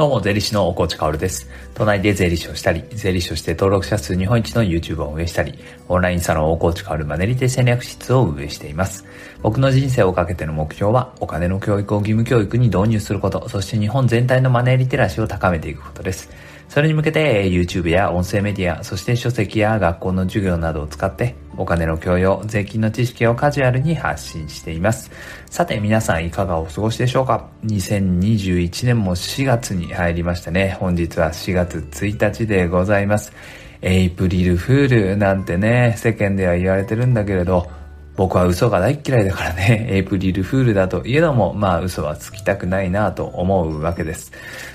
どうも、税理士の大河内薫です。都内で税理士をしたり、税理士として登録者数日本一の YouTube を運営したり、オンラインサロン大河内薫マネリテ戦略室を運営しています。僕の人生をかけての目標は、お金の教育を義務教育に導入すること、そして日本全体のマネーリテラシーを高めていくことです。それに向けて YouTube や音声メディア、そして書籍や学校の授業などを使ってお金の教養、税金の知識をカジュアルに発信しています。さて皆さんいかがお過ごしでしょうか ?2021 年も4月に入りましたね。本日は4月1日でございます。エイプリルフールなんてね、世間では言われてるんだけれど、僕は嘘が大嫌いだからね、エイプリルフールだといえども、まあ嘘はつきたくないなと思うわけです。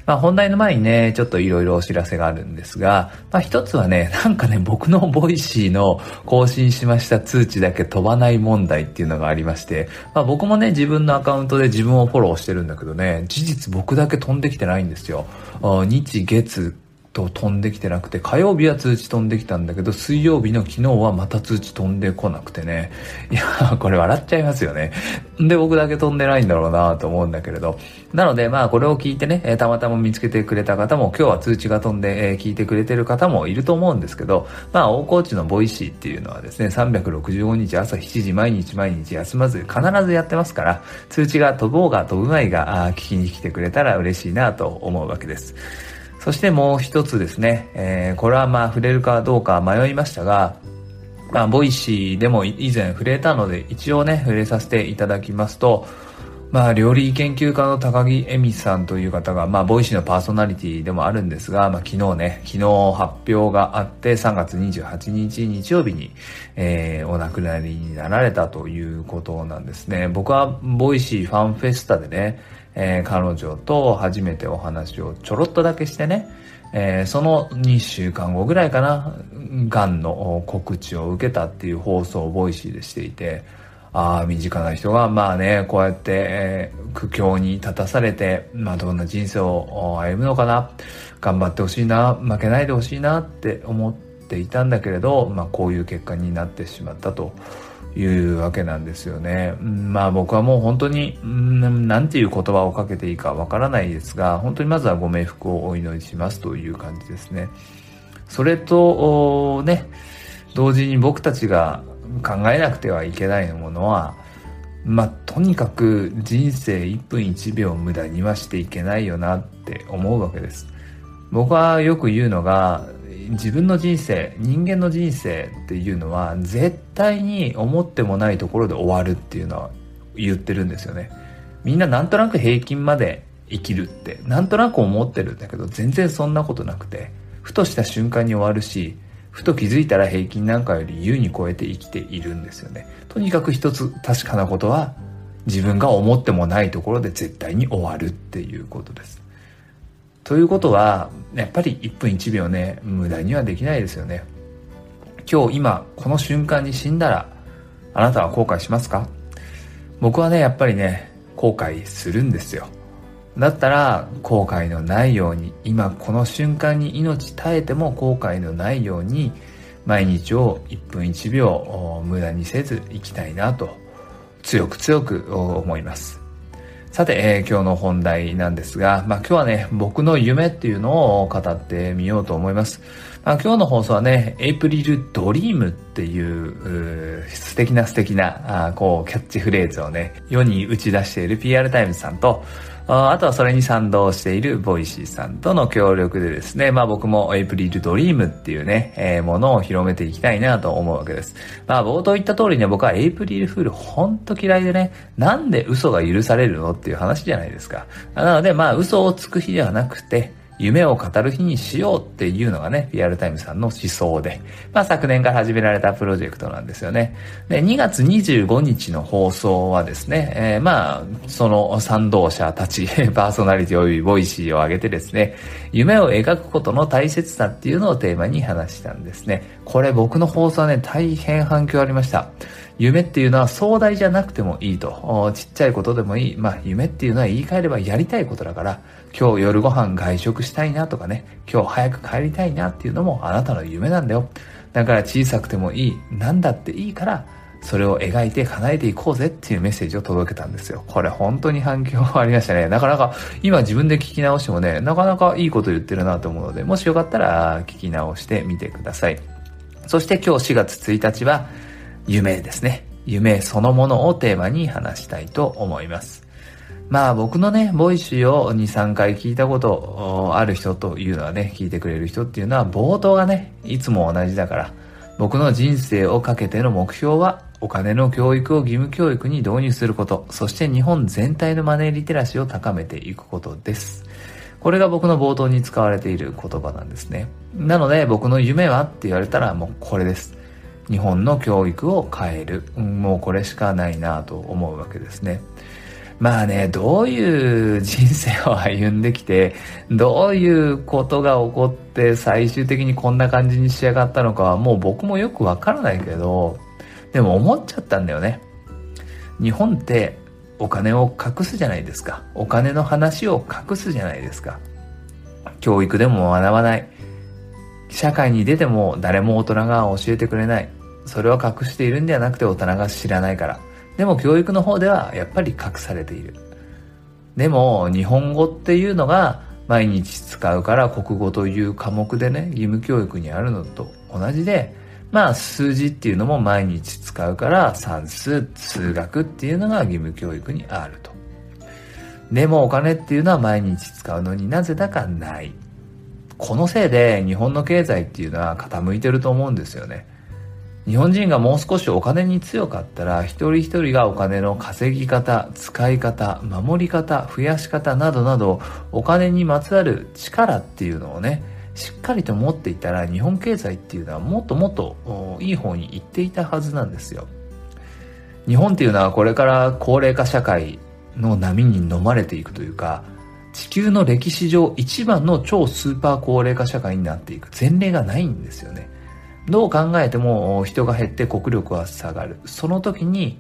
まあ本題の前にね、ちょっといろいろお知らせがあるんですが、まあ一つはね、なんかね、僕のボイシーの更新しました通知だけ飛ばない問題っていうのがありまして、まあ僕もね、自分のアカウントで自分をフォローしてるんだけどね、事実僕だけ飛んできてないんですよ。日月と飛んできてなくて、火曜日は通知飛んできたんだけど、水曜日の昨日はまた通知飛んでこなくてね。いや、これ笑っちゃいますよね。で、僕だけ飛んでないんだろうなと思うんだけれど。なので、まあ、これを聞いてね、えたまたま見つけてくれた方も、今日は通知が飛んで、え、聞いてくれてる方もいると思うんですけど、まあ、大河内のボイシーっていうのはですね、365日朝7時毎日毎日休まず必ずやってますから、通知が飛ぼうが飛ぶまいが、聞きに来てくれたら嬉しいなと思うわけです。そしてもう一つですね、えー、これはまあ触れるかどうか迷いましたが、まあ、ボイシーでも以前触れたので、一応ね、触れさせていただきますと、まあ、料理研究家の高木恵美さんという方が、まあ、ボイシーのパーソナリティでもあるんですが、まあ、昨日ね、昨日発表があって、3月28日日曜日に、えー、お亡くなりになられたということなんですね。僕はボイシーファンフェスタでね、えー、彼女と初めてお話をちょろっとだけしてね、えー、その2週間後ぐらいかな、癌の告知を受けたっていう放送をボイシーでしていて、ああ、身近な人が、まあね、こうやって、えー、苦境に立たされて、まあどんな人生を歩むのかな、頑張ってほしいな、負けないでほしいなって思っていたんだけれど、まあこういう結果になってしまったと。いうわけなんですよね。まあ僕はもう本当に、なんていう言葉をかけていいかわからないですが、本当にまずはご冥福をお祈りしますという感じですね。それと、ね、同時に僕たちが考えなくてはいけないものは、まあ、とにかく人生1分1秒無駄にはしていけないよなって思うわけです。僕はよく言うのが、自分の人生人間の人生っていうのは絶対に思ってもないところで終わるっていうのは言ってるんですよね。みんななんとなく平均まで生きるってなんとなく思ってるんだけど全然そんなことなくてふとした瞬間に終わるしふと気づいたら平均なんかより優に超えて生きているんですよね。とにかく一つ確かなことは自分が思ってもないところで絶対に終わるっていうことです。ということは、やっぱり1分1秒ね、無駄にはできないですよね。今日今、この瞬間に死んだら、あなたは後悔しますか？僕はね、やっぱりね、後悔するんですよ。だったら、後悔のないように、今この瞬間に命絶えても後悔のないように、毎日を1分1秒無駄にせず生きたいなと、強く強く思います。さて、えー、今日の本題なんですが、まあ今日はね、僕の夢っていうのを語ってみようと思います。まあ今日の放送はね、エイプリルドリームっていう、う素敵な素敵な、あこう、キャッチフレーズをね、世に打ち出している PR タイムズさんと、あとはそれに賛同しているボイシーさんとの協力でですね、まあ僕もエイプリルドリームっていうね、えー、ものを広めていきたいなと思うわけです。まあ冒頭言った通りね、僕はエイプリルフールほんと嫌いでね、なんで嘘が許されるのっていう話じゃないですか。なのでまあ嘘をつく日ではなくて、夢を語る日にしようっていうのがね、 PR タイムズさんの思想で、まあ昨年から始められたプロジェクトなんですよね。で、2月25日の放送はですね、えー、まあ、その賛同者たち、パーソナリティ及びボイシーを挙げてですね、夢を描くことの大切さっていうのをテーマに話したんですね。これ僕の放送はね、大変反響ありました。夢っていうのは壮大じゃなくてもいいと。ちっちゃいことでもいい。まあ夢っていうのは言い換えればやりたいことだから、今日夜ご飯外食したいなとかね、今日早く帰りたいなっていうのもあなたの夢なんだよ。だから小さくてもいい。何だっていいから、それを描いて叶えていこうぜっていうメッセージを届けたんですよ。これ本当に反響ありましたね。なかなか今自分で聞き直してもね、なかなかいいこと言ってるなと思うので、もしよかったら聞き直してみてください。そして今日4月1日は夢ですね。夢そのものをテーマに話したいと思います。まあ僕のね、ボイシーを2、3回聞いたことある人というのはね、聞いてくれる人っていうのは冒頭がね、いつも同じだから、僕の人生をかけての目標はお金の教育を義務教育に導入すること、そして日本全体のマネーリテラシーを高めていくことです。これが僕の冒頭に使われている言葉なんですね。なので僕の夢はって言われたらもうこれです。日本の教育を変える。もうこれしかないなと思うわけですね。まあね、どういう人生を歩んできて、どういうことが起こって最終的にこんな感じに仕上がったのかはもう僕もよくわからないけど、でも思っちゃったんだよね。日本ってお金を隠すじゃないですか。お金の話を隠すじゃないですか。教育でも学ばない。社会に出ても誰も大人が教えてくれない。それは隠しているんではなくて大人が知らないから。でも教育の方ではやっぱり隠されている。でも日本語っていうのが毎日使うから国語という科目でね、義務教育にあるのと同じで、まあ数字っていうのも毎日使うから算数、数学っていうのが義務教育にあると。でもお金っていうのは毎日使うのになぜだかない。このせいで日本の経済っていうのは傾いてると思うんですよね。日本人がもう少しお金に強かったら一人一人がお金の稼ぎ方使い方守り方増やし方などなどお金にまつわる力っていうのをねしっかりと持っていたら日本経済っていうのはもっともっといい方に行っていたはずなんですよ。日本っていうのはこれから高齢化社会の波に飲まれていくというか地球の歴史上一番の超スーパー高齢化社会になっていく前例がないんですよね。どう考えても人が減って国力は下がる。その時に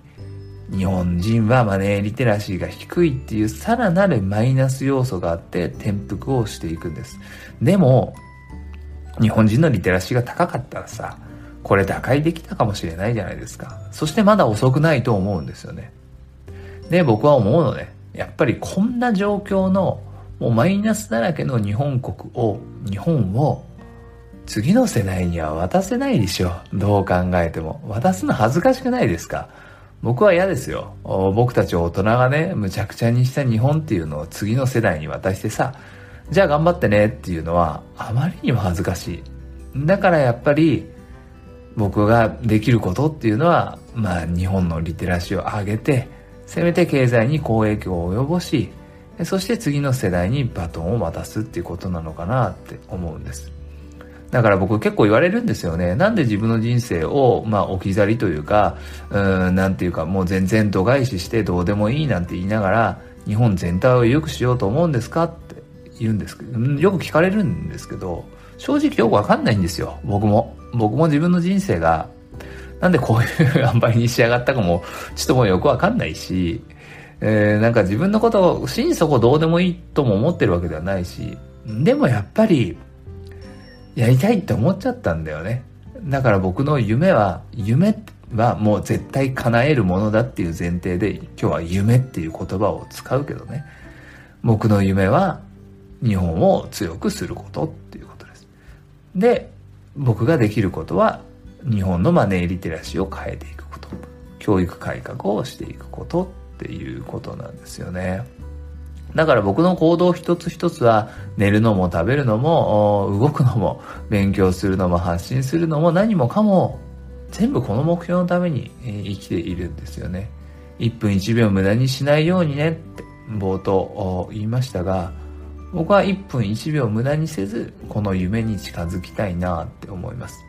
日本人はマネーリテラシーが低いっていうさらなるマイナス要素があって転覆をしていくんです。でも、日本人のリテラシーが高かったらさ、これ打開できたかもしれないじゃないですか。そしてまだ遅くないと思うんですよね。で、僕は思うのね。やっぱりこんな状況のもうマイナスだらけの日本国を、日本を次の世代には渡せないでしょ。どう考えても。渡すの恥ずかしくないですか？僕は嫌ですよ。僕たち大人がね、むちゃくちゃにした日本っていうのを次の世代に渡してさ、じゃあ頑張ってねっていうのはあまりにも恥ずかしい。だからやっぱり僕ができることっていうのは、まあ日本のリテラシーを上げて、せめて経済に好影響を及ぼし、そして次の世代にバトンを渡すっていうことなのかなって思うんです。だから僕結構言われるんですよね。なんで自分の人生を、まあ置き去りというか、うん、なんていうかもう全然度外視してどうでもいいなんて言いながら、日本全体を良くしようと思うんですかって言うんですけど、よく聞かれるんですけど、正直よくわかんないんですよ。僕も。僕も自分の人生が、なんでこういう塩梅に仕上がったかも、ちょっともうよくわかんないし、えー、なんか自分のことを心底どうでもいいとも思ってるわけではないし、でもやっぱり、やりたいって思っちゃったんだよね。だから僕の夢は、夢はもう絶対叶えるものだっていう前提で、今日は夢っていう言葉を使うけどね。僕の夢は、日本を強くすることっていうことです。で、僕ができることは、日本のマネーリテラシーを変えていくこと。教育改革をしていくことっていうことなんですよね。だから僕の行動一つ一つは寝るのも食べるのも動くのも勉強するのも発信するのも何もかも全部この目標のために生きているんですよね。1分1秒無駄にしないようにねって冒頭言いましたが僕は1分1秒無駄にせずこの夢に近づきたいなって思います。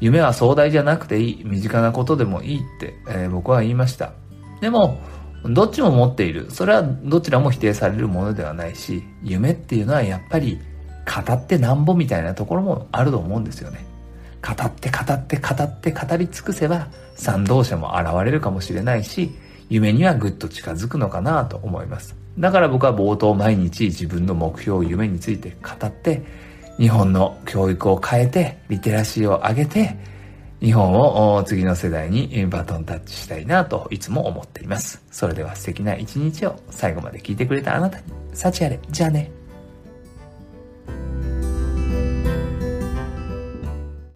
夢は壮大じゃなくていい、身近なことでもいいって、えー、僕は言いました。でも、どっちも持っている。それはどちらも否定されるものではないし、夢っていうのはやっぱり語ってなんぼみたいなところもあると思うんですよね。語って語って語って語り尽くせば賛同者も現れるかもしれないし、夢にはぐっと近づくのかなと思います。だから僕は冒頭毎日自分の目標、夢について語って、日本の教育を変えて、リテラシーを上げて、日本を次の世代にバトンタッチしたいなといつも思っています。それでは素敵な一日を最後まで聞いてくれたあなたに、幸あれ。じゃあね。